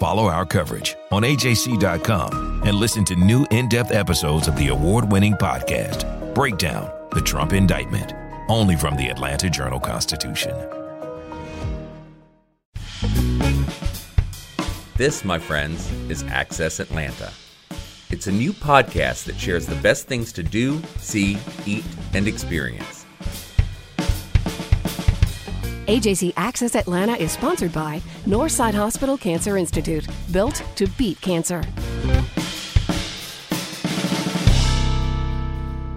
Follow our coverage on AJC.com and listen to new in depth episodes of the award winning podcast, Breakdown The Trump Indictment, only from the Atlanta Journal Constitution. This, my friends, is Access Atlanta. It's a new podcast that shares the best things to do, see, eat, and experience. AJC Access Atlanta is sponsored by Northside Hospital Cancer Institute, built to beat cancer.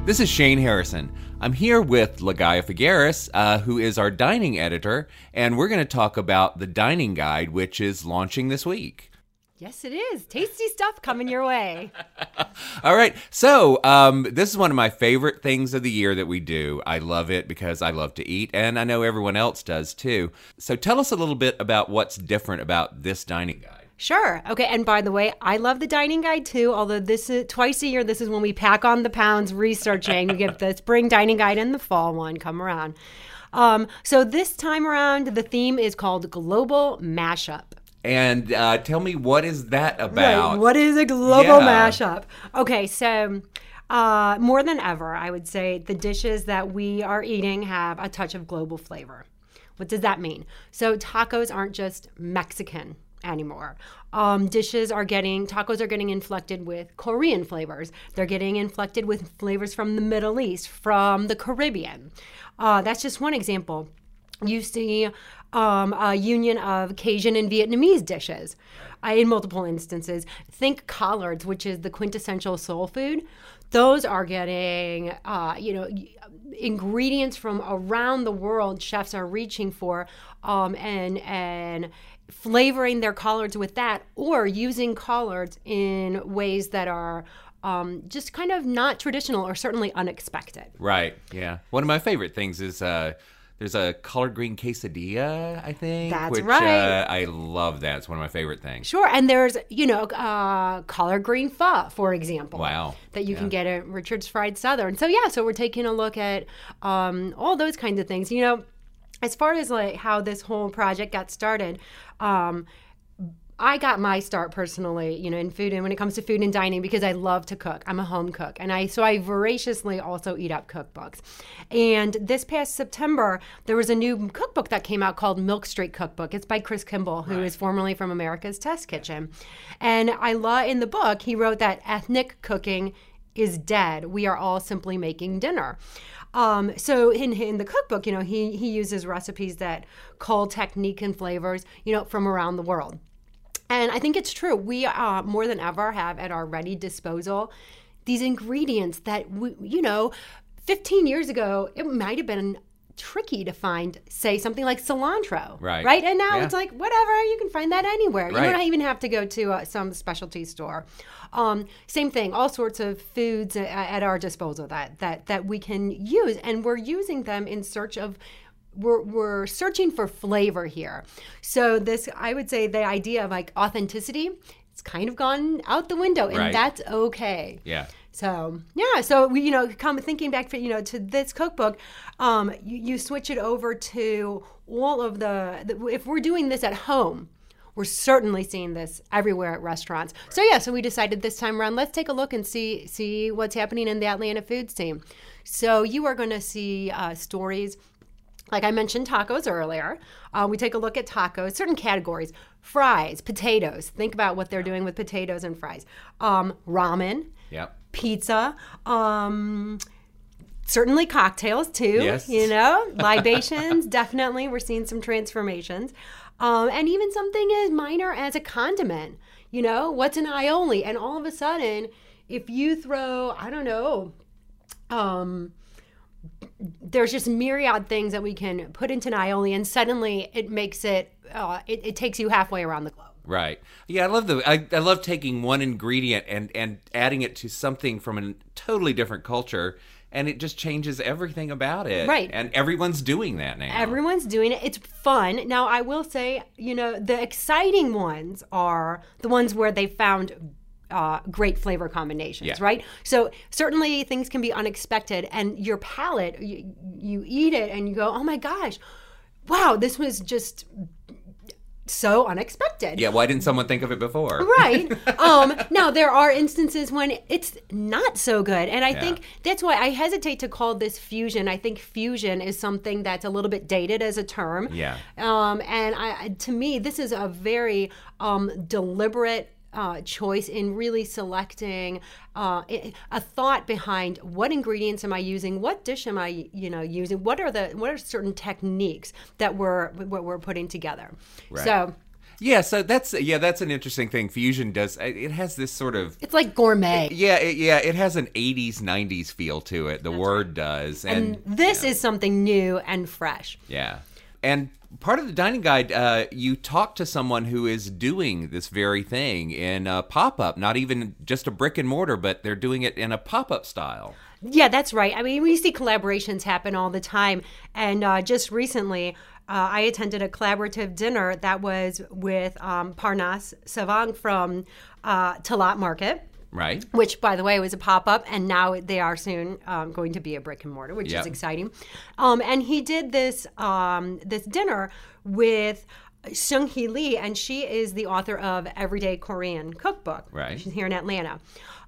This is Shane Harrison. I'm here with Ligaya Figueras, uh, who is our dining editor, and we're going to talk about the dining guide, which is launching this week. Yes, it is. Tasty stuff coming your way. All right. So, um, this is one of my favorite things of the year that we do. I love it because I love to eat, and I know everyone else does too. So, tell us a little bit about what's different about this dining guide. Sure. Okay. And by the way, I love the dining guide too. Although this is twice a year. This is when we pack on the pounds researching. we get the spring dining guide and the fall one come around. Um, so this time around, the theme is called Global Mashup. And uh, tell me, what is that about? Right. What is a global Yeah. mashup? Okay, so uh, more than ever, I would say the dishes that we are eating have a touch of global flavor. What does that mean? So tacos aren't just Mexican anymore. Um, dishes are getting tacos are getting inflected with Korean flavors. They're getting inflected with flavors from the Middle East, from the Caribbean. Uh, that's just one example you see um, a union of Cajun and Vietnamese dishes in multiple instances. Think collards, which is the quintessential soul food. Those are getting, uh, you know, ingredients from around the world. Chefs are reaching for, um, and and flavoring their collards with that, or using collards in ways that are um, just kind of not traditional or certainly unexpected. Right. Yeah. One of my favorite things is uh, there's a collard green quesadilla. I think. That's which, right. Uh, I love that. It's one of my favorite things. Sure, and there's you know uh, collard green pho, for example. Wow. That you can get at Richard's Fried Southern. So yeah, so we're taking a look at um, all those kinds of things. You know, as far as like how this whole project got started. Um, I got my start personally, you know, in food and when it comes to food and dining because I love to cook. I'm a home cook. And I so I voraciously also eat up cookbooks. And this past September, there was a new cookbook that came out called Milk Street Cookbook. It's by Chris Kimball, who is formerly from America's Test Kitchen. And I love in the book, he wrote that ethnic cooking is dead. We are all simply making dinner. Um, so in, in the cookbook, you know, he, he uses recipes that call technique and flavors, you know, from around the world. And I think it's true. We uh, more than ever have at our ready disposal these ingredients that we, you know, 15 years ago it might have been tricky to find, say something like cilantro, Right. Right, and now Yeah. it's like whatever you can find that anywhere. You don't even have to go to uh, some specialty store. Um, same thing, all sorts of foods at, at our disposal that that that we can use, and we're using them in search of we're, we're searching for flavor here. So this, I would say, the idea of like authenticity, it's kind of gone out the window, and Right. that's okay. Yeah. So yeah, so we, you know, come thinking back, you know, to this cookbook, um, you, you switch it over to all of the, the. If we're doing this at home, we're certainly seeing this everywhere at restaurants. So yeah, so we decided this time around, let's take a look and see see what's happening in the Atlanta food scene. So you are going to see uh, stories like I mentioned tacos earlier. Uh, we take a look at tacos, certain categories fries, potatoes. Think about what they're doing with potatoes and fries. Um, ramen, Yep. pizza, um, certainly cocktails too. Yes. You know, libations, definitely. We're seeing some transformations. Um, and even something as minor as a condiment. You know, what's an aioli? And all of a sudden, if you throw, I don't know, um, there's just myriad things that we can put into an aioli, and suddenly it makes it, uh, it, it takes you halfway around the globe. Right. Yeah, I love the I, I love taking one ingredient and and adding it to something from a totally different culture and it just changes everything about it. Right. And everyone's doing that now. Everyone's doing it. It's fun. Now, I will say, you know, the exciting ones are the ones where they found uh, great flavor combinations, Yeah. right? So certainly things can be unexpected, and your palate, you, you eat it and you go, oh my gosh, wow, this was just so unexpected. yeah, why didn't someone think of it before? right um now there are instances when it's not so good and i think that's why i hesitate to call this fusion i think fusion is something that's a little bit dated as a term Yeah. um and i to me this is a very um deliberate uh, choice in really selecting uh, i- a thought behind what ingredients am I using, what dish am I, you know, using, what are the what are certain techniques that we're what we're putting together. So Yeah, so that's yeah, that's an interesting thing. Fusion does it has this sort of it's like gourmet. yeah, it, yeah, it has an 80s 90s feel to it. The word does. and this is something new and fresh. Yeah. And part of the dining guide, uh, you talk to someone who is doing this very thing in a pop up, not even just a brick and mortar, but they're doing it in a pop up style. Yeah, that's right. I mean, we see collaborations happen all the time. And uh, just recently, uh, I attended a collaborative dinner that was with um, Parnass Savang from uh, Talat Market. Right? Which, by the way, was a pop up, and now they are soon um, going to be a brick and mortar, which Yep. is exciting. Um, and he did this um, this dinner with Seung Hee Lee, and she is the author of Everyday Korean Cookbook. Right. She's here in Atlanta.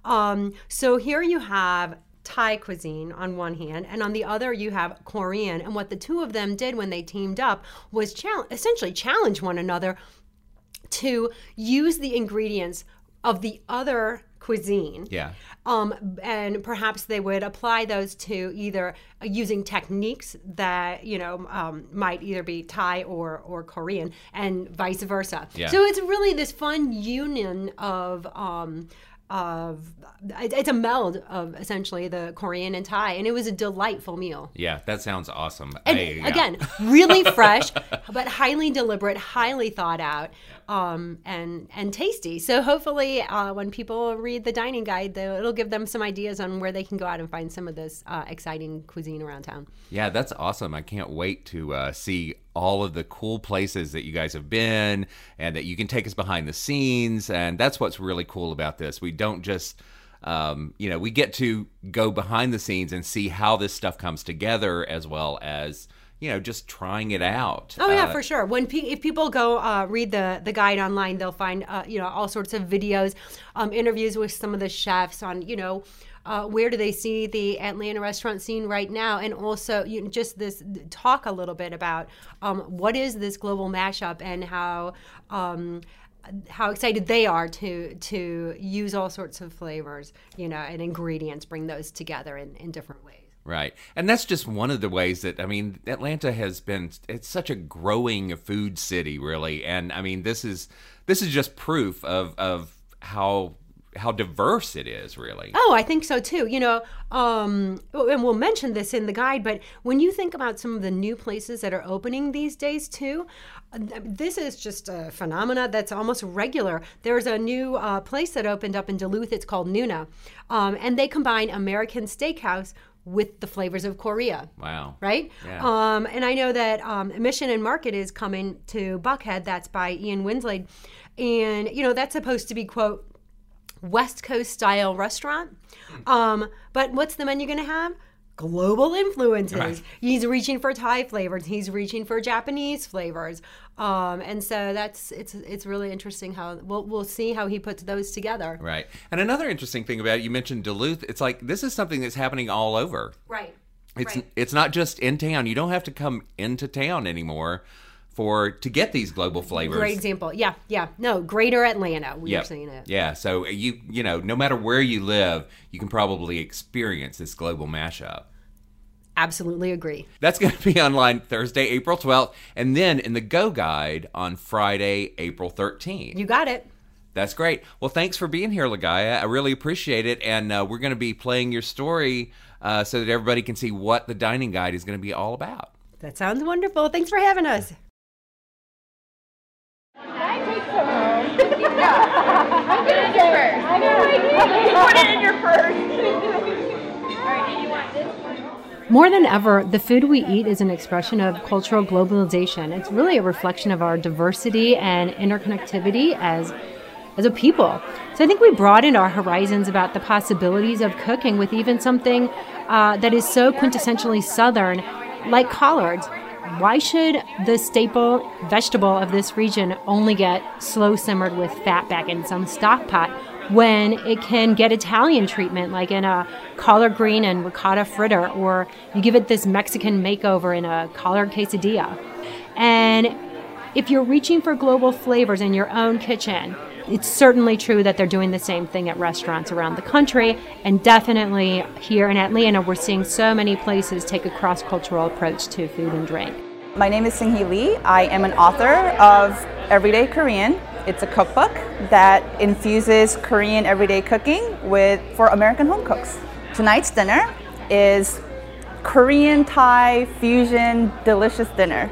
Um, so here you have Thai cuisine on one hand, and on the other you have Korean. And what the two of them did when they teamed up was essentially challenge one another to use the ingredients of the other cuisine. Yeah. Um, and perhaps they would apply those to either using techniques that you know um, might either be Thai or or Korean, and vice versa. Yeah. So it's really this fun union of. Um, of it's a meld of essentially the Korean and Thai, and it was a delightful meal. Yeah, that sounds awesome. And I- yeah. again, really fresh, but highly deliberate, highly thought out, um, and and tasty. So hopefully, uh, when people read the dining guide, it'll give them some ideas on where they can go out and find some of this uh, exciting cuisine around town. Yeah, that's awesome. I can't wait to uh, see all of the cool places that you guys have been and that you can take us behind the scenes. And that's what's really cool about this. We don't just, um, you know, we get to go behind the scenes and see how this stuff comes together as well as, you know, just trying it out. Oh yeah, Uh, for sure. When pe- if people go uh, read the the guide online, they'll find uh, you know all sorts of videos, um, interviews with some of the chefs on you know. Uh, where do they see the Atlanta restaurant scene right now? And also, you know, just this talk a little bit about um, what is this global mashup and how um, how excited they are to to use all sorts of flavors, you know, and ingredients, bring those together in, in different ways. Right. And that's just one of the ways that, I mean, Atlanta has been, it's such a growing food city, really. And I mean, this is, this is just proof of, of how, how diverse it is, really. Oh, I think so too. You know, um, and we'll mention this in the guide, but when you think about some of the new places that are opening these days too, this is just a phenomena that's almost regular. There's a new uh, place that opened up in Duluth. It's called Nuna, um, and they combine American steakhouse with the flavors of Korea Wow. right? Yeah. Um, and I know that um, Mission and Market is coming to Buckhead. That's by Ian Winslade, and you know that's supposed to be quote West Coast style restaurant. Um, but what's the menu going to have? Global influences. He's reaching for Thai flavors. He's reaching for Japanese flavors, um, and so that's it's it's really interesting how we'll we'll see how he puts those together. Right. And another interesting thing about it, you mentioned Duluth. It's like this is something that's happening all over. Right. It's Right. it's not just in town. You don't have to come into town anymore for to get these global flavors. Great example. Yeah, yeah. No, Greater Atlanta. We Yeah. are saying it. Yeah. So you you know, no matter where you live, you can probably experience this global mashup. Absolutely agree. That's going to be online Thursday, April 12th, and then in the Go Guide on Friday, April 13th. You got it. That's great. Well, thanks for being here, Ligaya. I really appreciate it. And uh, we're going to be playing your story uh, so that everybody can see what the dining guide is going to be all about. That sounds wonderful. Thanks for having us. Can I take some home? More than ever, the food we eat is an expression of cultural globalization. It's really a reflection of our diversity and interconnectivity as as a people. So I think we broadened our horizons about the possibilities of cooking with even something uh, that is so quintessentially Southern, like collards. Why should the staple vegetable of this region only get slow simmered with fat back in some stock pot when it can get Italian treatment, like in a collard green and ricotta fritter, or you give it this Mexican makeover in a collard quesadilla? And if you're reaching for global flavors in your own kitchen, it's certainly true that they're doing the same thing at restaurants around the country, and definitely here in Atlanta, we're seeing so many places take a cross cultural approach to food and drink. My name is Seung Hee Lee. I am an author of Everyday Korean. It's a cookbook that infuses Korean everyday cooking with for American home cooks. Tonight's dinner is Korean Thai fusion delicious dinner.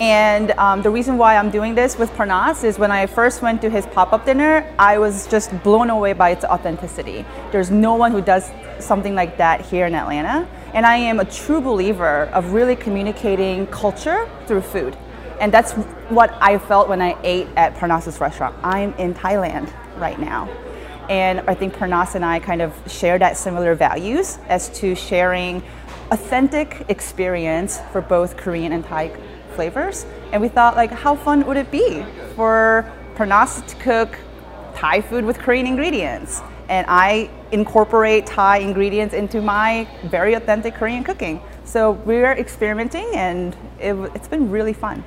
And um, the reason why I'm doing this with Parnass is when I first went to his pop up dinner, I was just blown away by its authenticity. There's no one who does something like that here in Atlanta. And I am a true believer of really communicating culture through food. And that's what I felt when I ate at Parnass's restaurant. I'm in Thailand right now. And I think Parnass and I kind of share that similar values as to sharing authentic experience for both Korean and Thai flavors. And we thought, like, how fun would it be for Parnass to cook Thai food with Korean ingredients? And I incorporate Thai ingredients into my very authentic Korean cooking. So we're experimenting, and it, it's been really fun.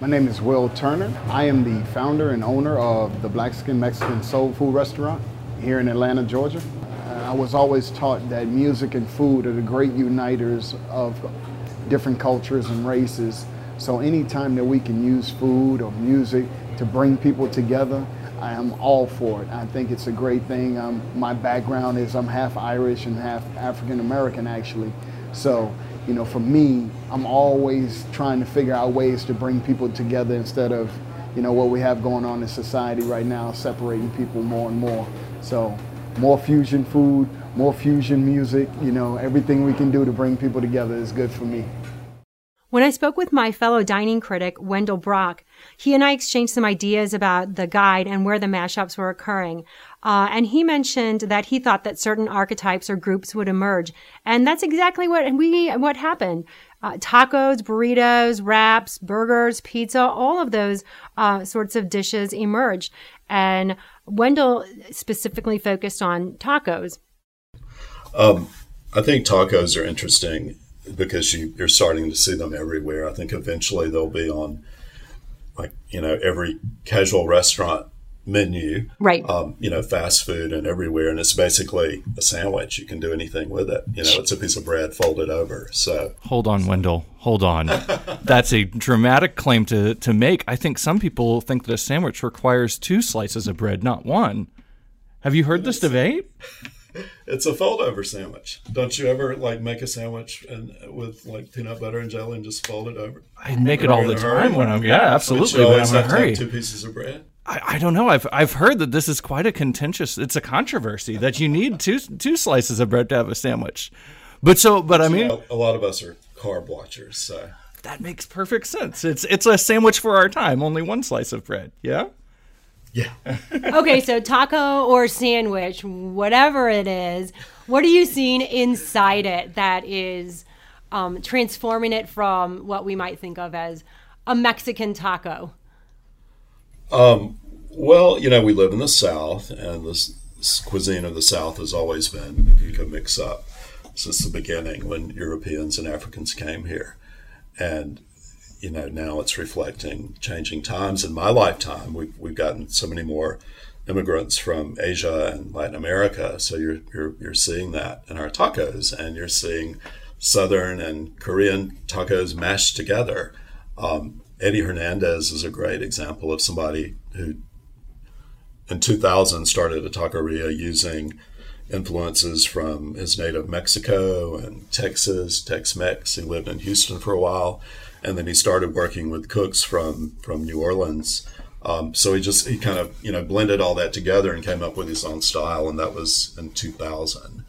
My name is Will Turner. I am the founder and owner of the Blaxican Mexican Soul Food Restaurant here in Atlanta, Georgia. Uh, I was always taught that music and food are the great uniters of different cultures and races. So anytime that we can use food or music to bring people together, I am all for it. I think it's a great thing. Um, my background is I'm half Irish and half African American actually. So, you know, for me, I'm always trying to figure out ways to bring people together instead of, you know, what we have going on in society right now, separating people more and more. So, more fusion food, more fusion music, you know, everything we can do to bring people together is good for me. When I spoke with my fellow dining critic, Wendell Brock, he and I exchanged some ideas about the guide and where the mashups were occurring. Uh, and he mentioned that he thought that certain archetypes or groups would emerge. And that's exactly what we, what happened. Uh, tacos, burritos, wraps, burgers, pizza, all of those uh, sorts of dishes emerged. And Wendell specifically focused on tacos. Um, I think tacos are interesting because you, you're starting to see them everywhere. I think eventually they'll be on, like you know, every casual restaurant menu, right? Um, you know, fast food and everywhere, and it's basically a sandwich. You can do anything with it. You know, it's a piece of bread folded over. So hold on, Wendell. Hold on. That's a dramatic claim to to make. I think some people think that a sandwich requires two slices of bread, not one. Have you heard this debate? it's a fold over sandwich. Don't you ever like make a sandwich and with like peanut butter and jelly and just fold it over? I make it all the time when I'm yeah, absolutely. When I'm in a hurry. two pieces of bread. I, I, don't know. I've I've heard that this is quite a contentious. It's a controversy that you need two two slices of bread to have a sandwich. But so, but I mean, a lot of us are carb watchers, so that makes perfect sense. It's it's a sandwich for our time. Only one slice of bread. Yeah. Yeah. okay, so taco or sandwich, whatever it is, what are you seeing inside it that is um, transforming it from what we might think of as a Mexican taco? Um, well, you know, we live in the South, and this, cuisine of the South has always been you can mix up since the beginning when Europeans and Africans came here, and you know now it's reflecting changing times. In my lifetime, we've we've gotten so many more immigrants from Asia and Latin America, so you're you're you're seeing that in our tacos, and you're seeing Southern and Korean tacos mashed together. Um, Eddie Hernandez is a great example of somebody who, in 2000, started a taqueria using influences from his native Mexico and Texas, Tex-Mex. He lived in Houston for a while, and then he started working with cooks from from New Orleans Um, so he just he kind of you know blended all that together and came up with his own style, and that was in 2000.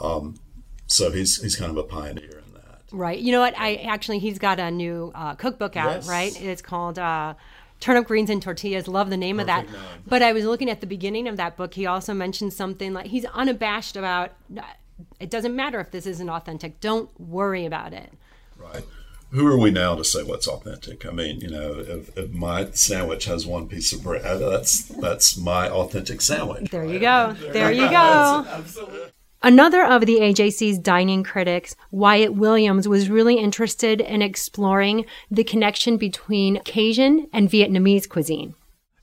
Um, so he's he's kind of a pioneer in that. Right. You know what? I actually he's got a new uh, cookbook out. Yes. Right. It's called. Uh, Turnip greens and tortillas. Love the name of that. Perfect name. But I was looking at the beginning of that book. He also mentioned something like he's unabashed about. It doesn't matter if this isn't authentic. Don't worry about it. Right. Who are we now to say what's authentic? I mean, you know, if, if my sandwich has one piece of bread, uh, that's that's my authentic sandwich. There you go. There you go. Absolutely. Another of the AJC's dining critics, Wyatt Williams, was really interested in exploring the connection between Cajun and Vietnamese cuisine.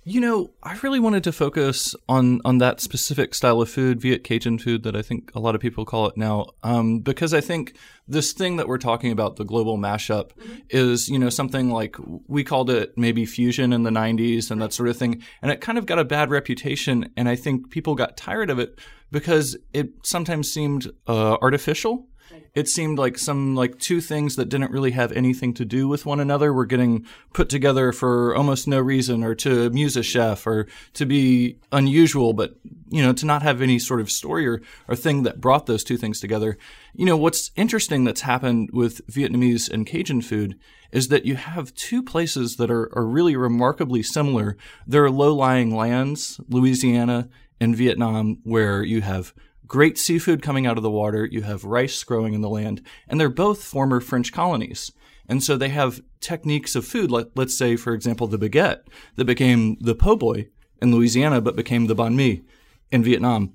You know, I really wanted to focus on on that specific style of food, Viet Cajun food, that I think a lot of people call it now, um, because I think this thing that we're talking about, the global mashup, is you know something like we called it maybe fusion in the '90s and that sort of thing, and it kind of got a bad reputation, and I think people got tired of it because it sometimes seemed uh, artificial it seemed like some like two things that didn't really have anything to do with one another were getting put together for almost no reason or to amuse a chef or to be unusual but you know to not have any sort of story or, or thing that brought those two things together. You know what's interesting that's happened with vietnamese and cajun food is that you have two places that are, are really remarkably similar. There are low-lying lands louisiana and vietnam where you have great seafood coming out of the water, you have rice growing in the land, and they're both former French colonies. And so they have techniques of food, like let's say, for example, the baguette that became the po' boy in Louisiana, but became the banh mi in Vietnam.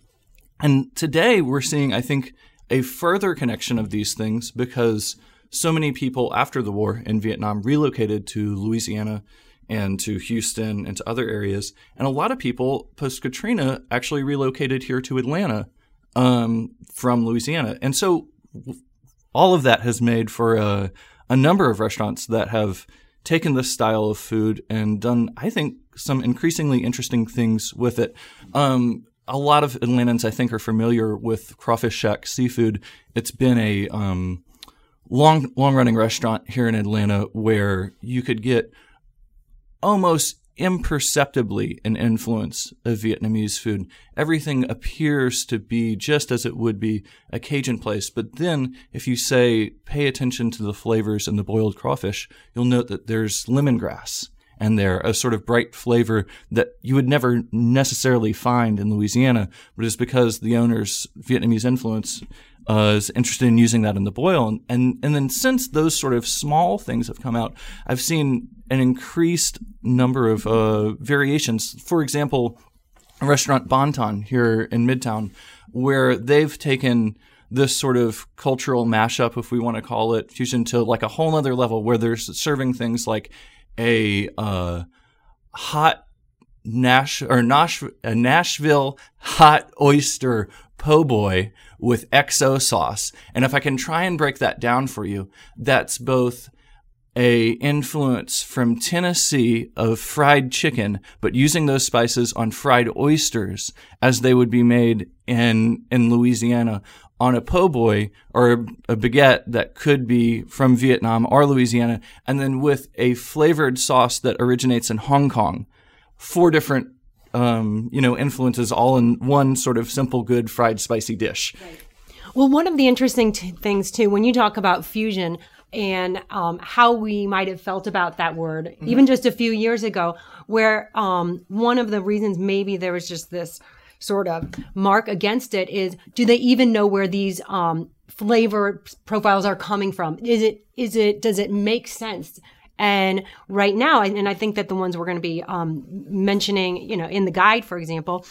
And today we're seeing, I think, a further connection of these things because so many people after the war in Vietnam relocated to Louisiana and to Houston and to other areas. And a lot of people post Katrina actually relocated here to Atlanta um, from Louisiana. And so all of that has made for a, a number of restaurants that have taken this style of food and done, I think, some increasingly interesting things with it. Um, a lot of Atlantans, I think, are familiar with Crawfish Shack Seafood. It's been a um, long, long running restaurant here in Atlanta where you could get almost imperceptibly an influence of Vietnamese food. Everything appears to be just as it would be a Cajun place. But then, if you say, pay attention to the flavors in the boiled crawfish, you'll note that there's lemongrass and there, a sort of bright flavor that you would never necessarily find in Louisiana, but it's because the owner's Vietnamese influence uh, is interested in using that in the boil. And, and, and then since those sort of small things have come out, I've seen an increased number of uh, variations. For example, restaurant Bonton here in Midtown, where they've taken this sort of cultural mashup, if we want to call it, fusion to like a whole other level, where they're serving things like a uh, hot Nash or Nash, a Nashville hot oyster po' boy with XO sauce. And if I can try and break that down for you, that's both a influence from Tennessee of fried chicken, but using those spices on fried oysters as they would be made in in Louisiana on a po' boy or a, baguette that could be from Vietnam or Louisiana, and then with a flavored sauce that originates in Hong Kong. Four different um, you know influences all in one sort of simple, good fried spicy dish. Well, one of the interesting t- things too, when you talk about fusion and um, how we might have felt about that word, even just a few years ago, where um, one of the reasons maybe there was just this sort of mark against it is, do they even know where these um, flavor profiles are coming from? Is it is it does it make sense? And right now, and and I think that the ones we're going to be um, mentioning, you know, in the guide, for example,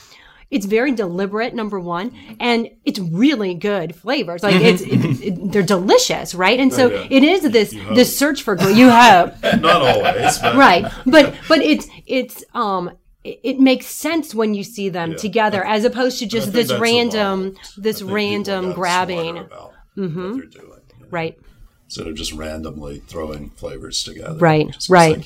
it's very deliberate, number one, and it's really good flavors. Like it's, it, it, they're delicious, right? And so Yeah, yeah. it is this You hope. this search for you hope, Not always, but right? But but it's it's um. It makes sense when you see them Yeah. together, as opposed to just this random, this random grabbing, Mhm. what they're doing. know, right? Instead of just randomly throwing flavors together. Right, right.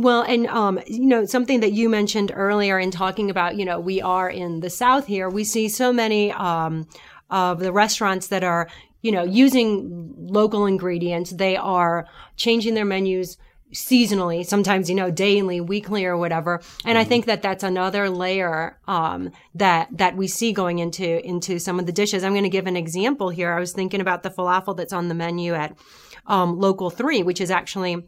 Well, and um, you know, something that you mentioned earlier in talking about, you know, we are in the South here. We see so many um, of the restaurants that are, you know, using local ingredients. They are changing their menus seasonally, sometimes, you know, daily, weekly or whatever. And I think that that's another layer, um, that, that we see going into, into some of the dishes. I'm going to give an example here. I was thinking about the falafel that's on the menu at, um, local three, which is actually,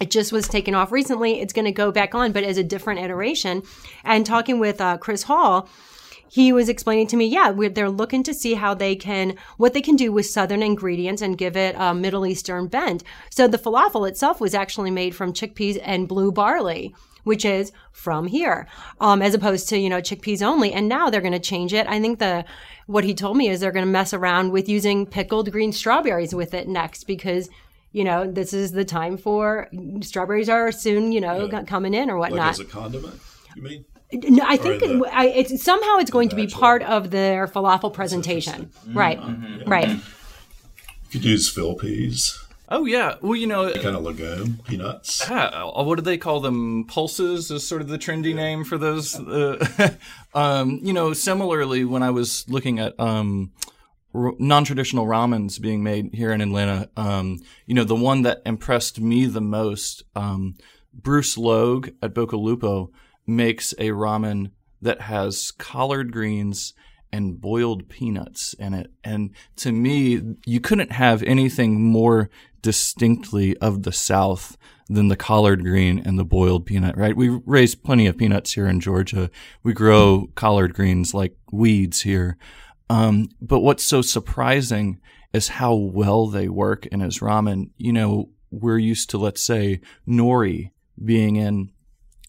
it just was taken off recently. It's going to go back on, but as a different iteration. And talking with uh, Chris Hall, he was explaining to me, yeah, they're looking to see how they can, what they can do with Southern ingredients and give it a Middle Eastern bend. So the falafel itself was actually made from chickpeas and blue barley which is from here, um, as opposed to, you know, chickpeas only. And now they're going to change it. I think the, what he told me is they're going to mess around with using pickled green strawberries with it next because you know, this is the time for strawberries are soon, you know, yeah. coming in or whatnot. Like as a condiment, you mean? No, I think the, I, it's somehow it's going to be part of their falafel presentation. Mm-hmm. Right, mm-hmm. right. You could use field peas. Oh yeah, well you know, kind of legume peanuts. Yeah, what do they call them? Pulses is sort of the trendy yeah. name for those. Uh, um, you know, similarly, when I was looking at um, r- non-traditional ramens being made here in Atlanta, um, you know, the one that impressed me the most, um, Bruce Logue at BoccaLupo makes a ramen that has collard greens and boiled peanuts in it. And to me, you couldn't have anything more distinctly of the South than the collard green and the boiled peanut, right? We raise plenty of peanuts here in Georgia. We grow collard greens like weeds here. Um, but what's so surprising is how well they work in his ramen. You know, we're used to, let's say, nori being in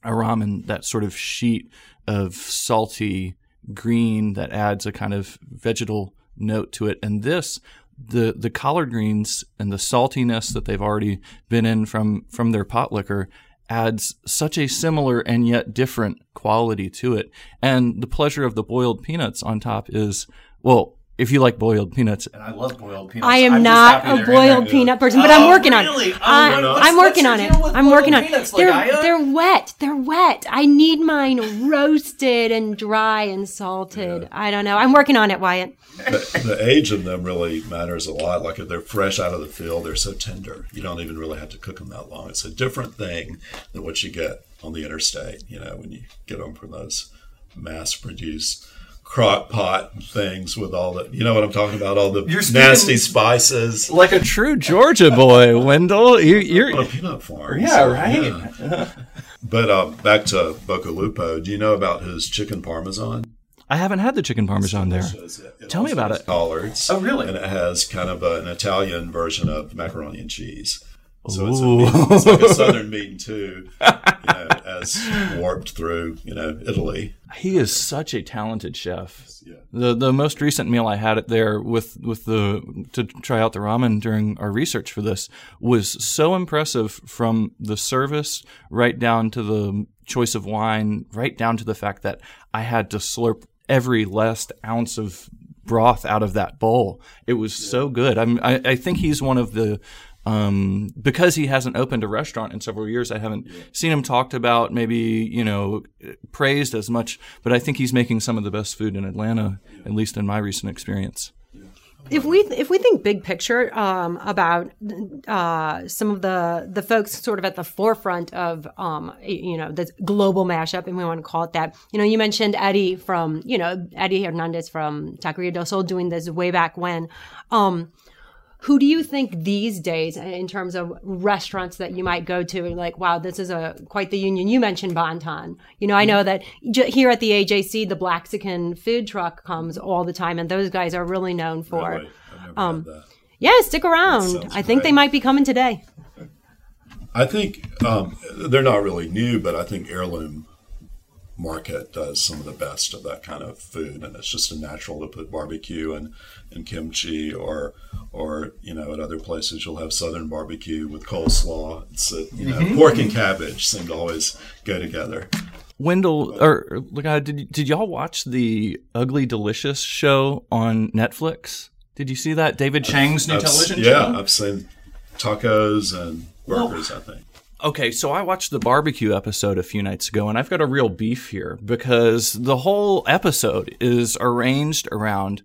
a ramen, that sort of sheet of salty green that adds a kind of vegetal note to it. And this, the the collard greens and the saltiness that they've already been in from from their pot liquor adds such a similar and yet different quality to it. And the pleasure of the boiled peanuts on top is well, if you like boiled peanuts, and I love boiled peanuts. I am I'm not a boiled peanut person, but oh, I'm working really? on it. Uh, oh, I'm working on it. I'm working on it. They're they're wet. They're wet. I need mine roasted and dry and salted. Yeah. I don't know. I'm working on it, Wyatt. The, the, age of them really matters a lot. Like if they're fresh out of the field, they're so tender. You don't even really have to cook them that long. It's a different thing than what you get on the interstate. You know, when you get them from those mass-produced crock pot things with all the you know what I'm talking about all the nasty spices like a true Georgia boy Wendell you, are a peanut farm yeah so, right yeah. but uh, back to BoccaLupo do you know about his chicken parmesan I haven't had the chicken parmesan there. It Tell me about it. Collards. Oh, really? And it has kind of a, an Italian version of macaroni and cheese. So it's, meat, it's, like a southern meat too, you know, warped through, you know, Italy. He is such a talented chef. Yeah. The the most recent meal I had it there with with the to try out the ramen during our research for this was so impressive from the service right down to the choice of wine, right down to the fact that I had to slurp every last ounce of broth out of that bowl. It was yeah. so good. I'm, I, I think he's one of the um, because he hasn't opened a restaurant in several years, I haven't seen him talked about, maybe you know, praised as much. But I think he's making some of the best food in Atlanta, at least in my recent experience. If we if we think big picture um, about uh, some of the the folks sort of at the forefront of um, you know this global mashup, and we want to call it that. You know, you mentioned Eddie from you know Eddie Hernandez from Taqueria del Sol doing this way back when. Um, who do you think these days in terms of restaurants that you might go to like wow this is a quite the union. You mentioned Bon-Ton. You know i know that here at the ajc the blaxican food truck comes all the time and those guys are really known for really? um, yeah stick around. i think great. they might be coming today. I think um, they're not really new but i think heirloom market does some of the best of that kind of food and it's just a natural to put barbecue and, and kimchi or or you know at other places you'll have southern barbecue with coleslaw it's a, you know mm-hmm. pork and cabbage seem to always go together Wendell or look uh, did did y'all watch the Ugly Delicious show on Netflix? Did you see that David Chang's new I've, television yeah, show? Yeah, I've seen tacos and burgers. Well, I think. Okay, so I watched the barbecue episode a few nights ago, and I've got a real beef here because the whole episode is arranged around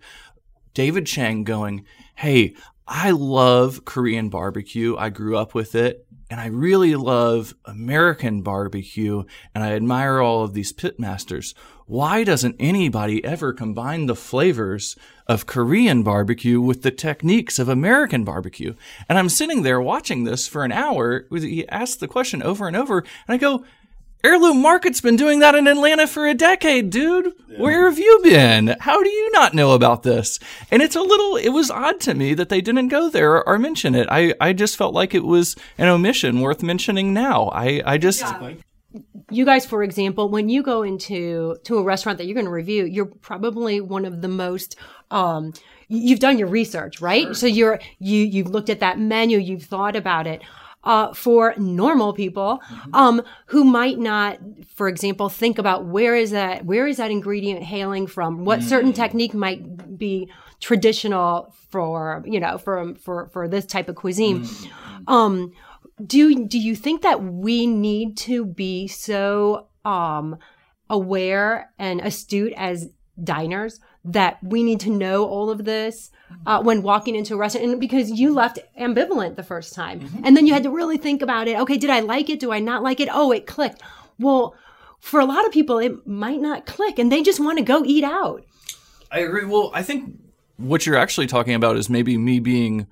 David Chang going, Hey, I love Korean barbecue. I grew up with it. and I really love American barbecue and I admire all of these pitmasters. Why doesn't anybody ever combine the flavors of Korean barbecue with the techniques of American barbecue? And I'm sitting there watching this for an hour. He asked the question over and over, and I go, Heirloom Market's been doing that in Atlanta for a decade, dude. Where have you been? How do you not know about this? And it's a little, it was odd to me that they didn't go there or mention it. I, I just felt like it was an omission worth mentioning now. I, I just. You guys for example when you go into to a restaurant that you're going to review you're probably one of the most um you've done your research right? So you're you you've looked at that menu you've thought about it. Uh, for normal people um, who might not, for example, think about where is that where is that ingredient hailing from? What certain technique might be traditional for you know for for for this type of cuisine? Um, do do you think that we need to be so um, aware and astute as diners that we need to know all of this uh, when walking into a restaurant? And because you left ambivalent the first time and then you had to really think about it. Okay did i like it? Do i not like it? Oh it clicked. Well for a lot of people it might not click and they just want to go eat out. I agree. Well, I think what you're actually talking about is maybe me being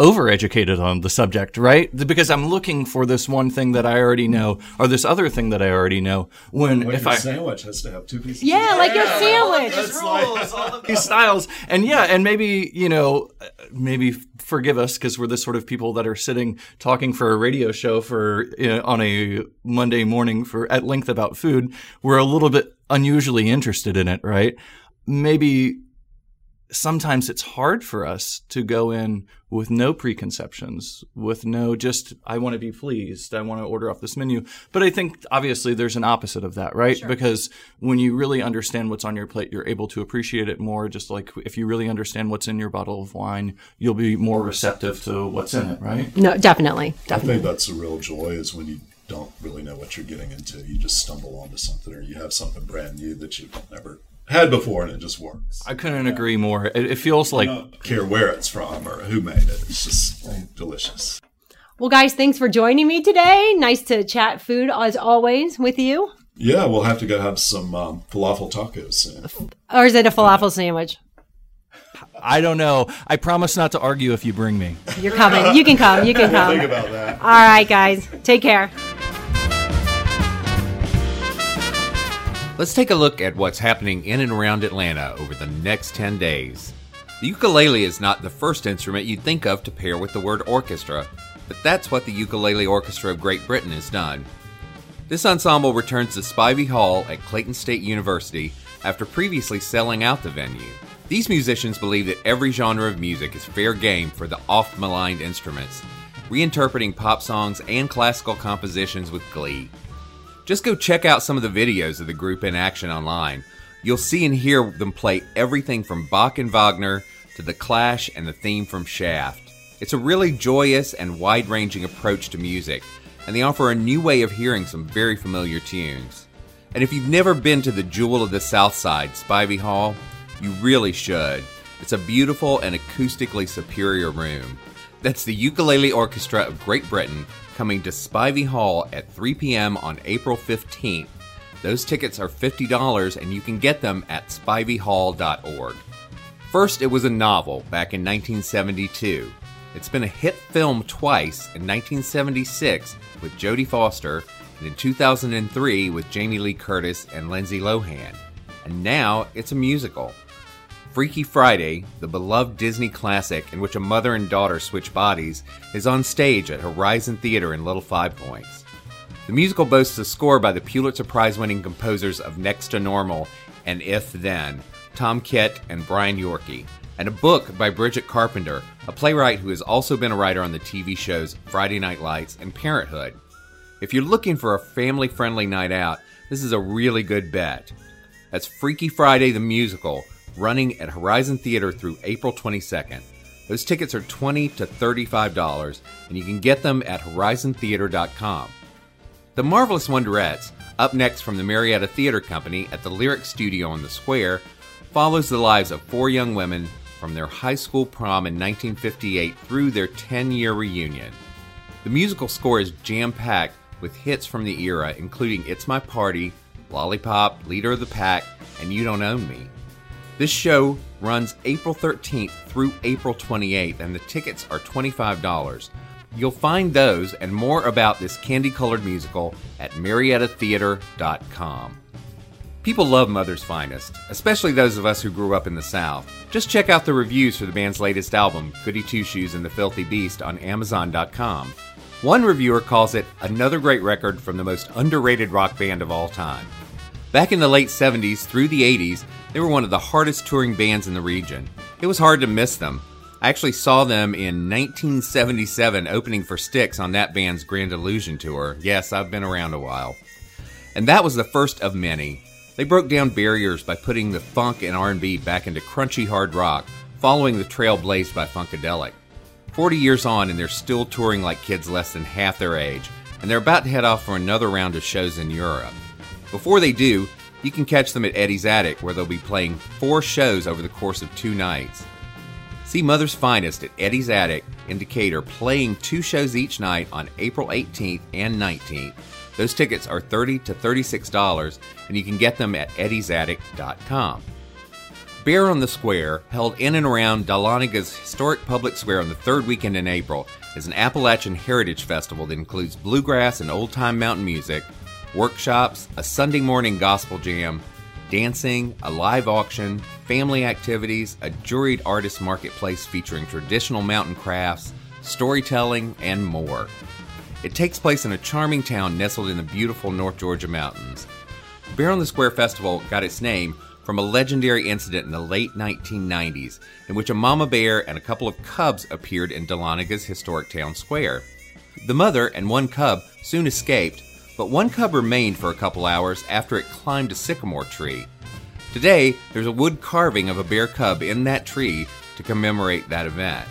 overeducated on the subject, right? Because I'm looking for this one thing that I already know or this other thing that I already know. When Like if your I sandwich has to have two pieces. yeah like your sandwich That's like, these styles and yeah and maybe you know uh, maybe forgive us because we're the sort of people that are sitting talking for a radio show for you know, on a monday morning for at length about food we're a little bit unusually interested in it right maybe sometimes it's hard for us to go in with no preconceptions, with no just, I want to be pleased, I want to order off this menu. But I think obviously there's an opposite of that, right? Because when you really understand what's on your plate, you're able to appreciate it more. Just like if you really understand what's in your bottle of wine, you'll be more receptive to what's in it, right? no definitely definitely. I think that's the real joy is when you don't really know what you're getting into. You just stumble onto something or you have something brand new that you've never had before and it just works. I couldn't agree more. It, it feels like I don't care where it's from or who made it. It's just delicious. well guys thanks for joining me today nice to chat food as always with you Yeah, we'll have to go have some um, falafel tacos soon. or is it a falafel sandwich I don't know. I promise not to argue if you bring me. you're coming you can come you can come Think about that. all right guys take care Let's take a look at what's happening in and around Atlanta over the next 10 days. The ukulele is not the first instrument you'd think of to pair with the word orchestra, but that's what the Ukulele Orchestra of Great Britain has done. This ensemble returns to Spivey Hall at Clayton State University after previously selling out the venue. These musicians believe that every genre of music is fair game for the oft maligned instruments, reinterpreting pop songs and classical compositions with glee. Just go check out some of the videos of the group in action online. You'll see and hear them play everything from Bach and Wagner to The Clash and the theme from Shaft. It's a really joyous and wide ranging approach to music, and they offer a new way of hearing some very familiar tunes. And if you've never been to the Jewel of the South Side, Spivey Hall, you really should. It's a beautiful and acoustically superior room. That's the Ukulele Orchestra of Great Britain coming to Spivey Hall at 3 p.m. on April 15th. Those tickets are $50 and you can get them at spiveyhall.org. First, it was a novel back in 1972. It's been a hit film twice in 1976 with Jodie Foster and in 2003 with Jamie Lee Curtis and Lindsay Lohan. And now it's a musical. Freaky Friday, the beloved Disney classic in which a mother and daughter switch bodies, is on stage at Horizon Theater in Little Five Points. The musical boasts a score by the Pulitzer Prize winning composers of Next to Normal and If Then, Tom Kitt and Brian Yorkey, and a book by Bridget Carpenter, a playwright who has also been a writer on the TV shows Friday Night Lights and Parenthood. If you're looking for a family friendly night out, this is a really good bet. That's Freaky Friday the Musical, running at Horizon Theater through April 22nd. Those tickets are 20 to $35, and you can get them at horizontheater.com. The Marvelous Wonderettes, up next from the Marietta Theater Company at the Lyric Studio on the Square, follows the lives of four young women from their high school prom in 1958 through their 10 year reunion. The musical score is jam packed with hits from the era, including It's My Party, Lollipop, Leader of the Pack, and You Don't Own Me. This show runs April 13th through April 28th, and the tickets are $25. You'll find those and more about this candy colored musical at MariettaTheater.com. People love Mother's Finest, especially those of us who grew up in the South. Just check out the reviews for the band's latest album, Goody Two Shoes and the Filthy Beast, on Amazon.com. One reviewer calls it another great record from the most underrated rock band of all time. Back in the late 70s through the 80s, they were one of the hardest touring bands in the region. It was hard to miss them. I actually saw them in 1977 opening for Styx on that band's Grand Illusion tour. Yes, I've been around a while. And that was the first of many. They broke down barriers by putting the funk and R&B back into crunchy hard rock, following the trail blazed by Funkadelic. 40 years on and they're still touring like kids less than half their age, and they're about to head off for another round of shows in Europe. Before they do, you can catch them at Eddie's Attic, where they'll be playing four shows over the course of two nights. See Mother's Finest at Eddie's Attic in Decatur, playing two shows each night on April 18th and 19th. Those tickets are 30 to $36, and you can get them at eddiesattic.com. Bear on the Square, held in and around Dahlonega's historic public square on the third weekend in April, is an Appalachian heritage festival that includes bluegrass and old time mountain music, workshops, a Sunday morning gospel jam, dancing, a live auction, family activities, a juried artist marketplace featuring traditional mountain crafts, storytelling, and more. It takes place in a charming town nestled in the beautiful North Georgia mountains. Bear on the Square Festival got its name from a legendary incident in the late 1990s in which a mama bear and a couple of cubs appeared in Dahlonega's historic town square. The mother and one cub soon escaped, but one cub remained for a couple hours after it climbed a sycamore tree. Today, there's a wood carving of a bear cub in that tree to commemorate that event.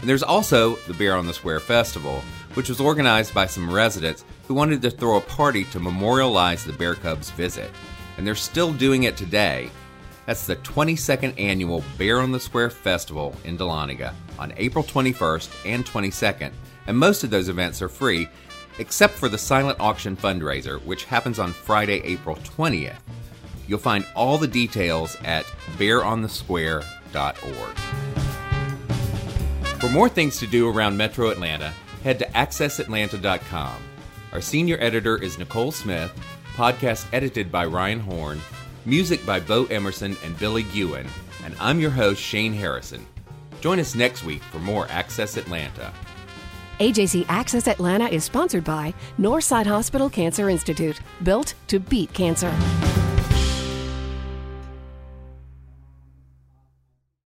And there's also the Bear on the Square Festival, which was organized by some residents who wanted to throw a party to memorialize the bear cub's visit. And they're still doing it today. That's the 22nd annual Bear on the Square Festival in Dahlonega on April 21st and 22nd, and most of those events are free, except for the silent auction fundraiser, which happens on Friday, April 20th. You'll find all the details at bearonthesquare.org. For more things to do around Metro Atlanta, head to accessatlanta.com. Our senior editor is Nicole Smith, podcast edited by Ryan Horn, music by Bo Emerson and Billy Gewen, and I'm your host, Shane Harrison. Join us next week for more Access Atlanta. AJC Access Atlanta is sponsored by Northside Hospital Cancer Institute, built to beat cancer.